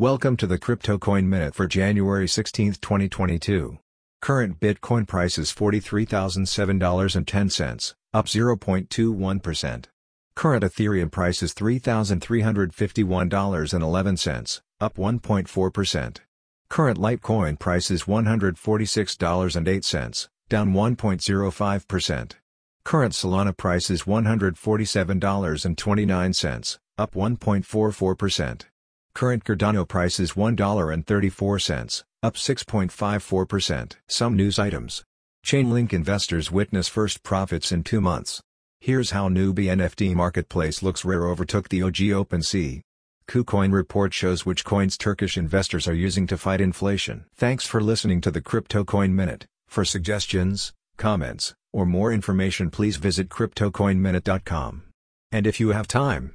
Welcome to the Crypto Coin Minute for January 16, 2022. Current Bitcoin price is $43,007.10, up 0.21%. Current Ethereum price is $3,351.11, up 1.4%. Current Litecoin price is $146.08, down 1.05%. Current Solana price is $147.29, up 1.44%. Current Cardano price is $1.34, up 6.54%. Some news items. Chainlink investors witness first profits in two months. Here's how Nubi NFT marketplace LooksRare overtook the OG OpenSea. KuCoin report shows which coins Turkish investors are using to fight inflation. Thanks for listening to the Crypto Coin Minute. For suggestions, comments, or more information please visit cryptocoinminute.com. And if you have time,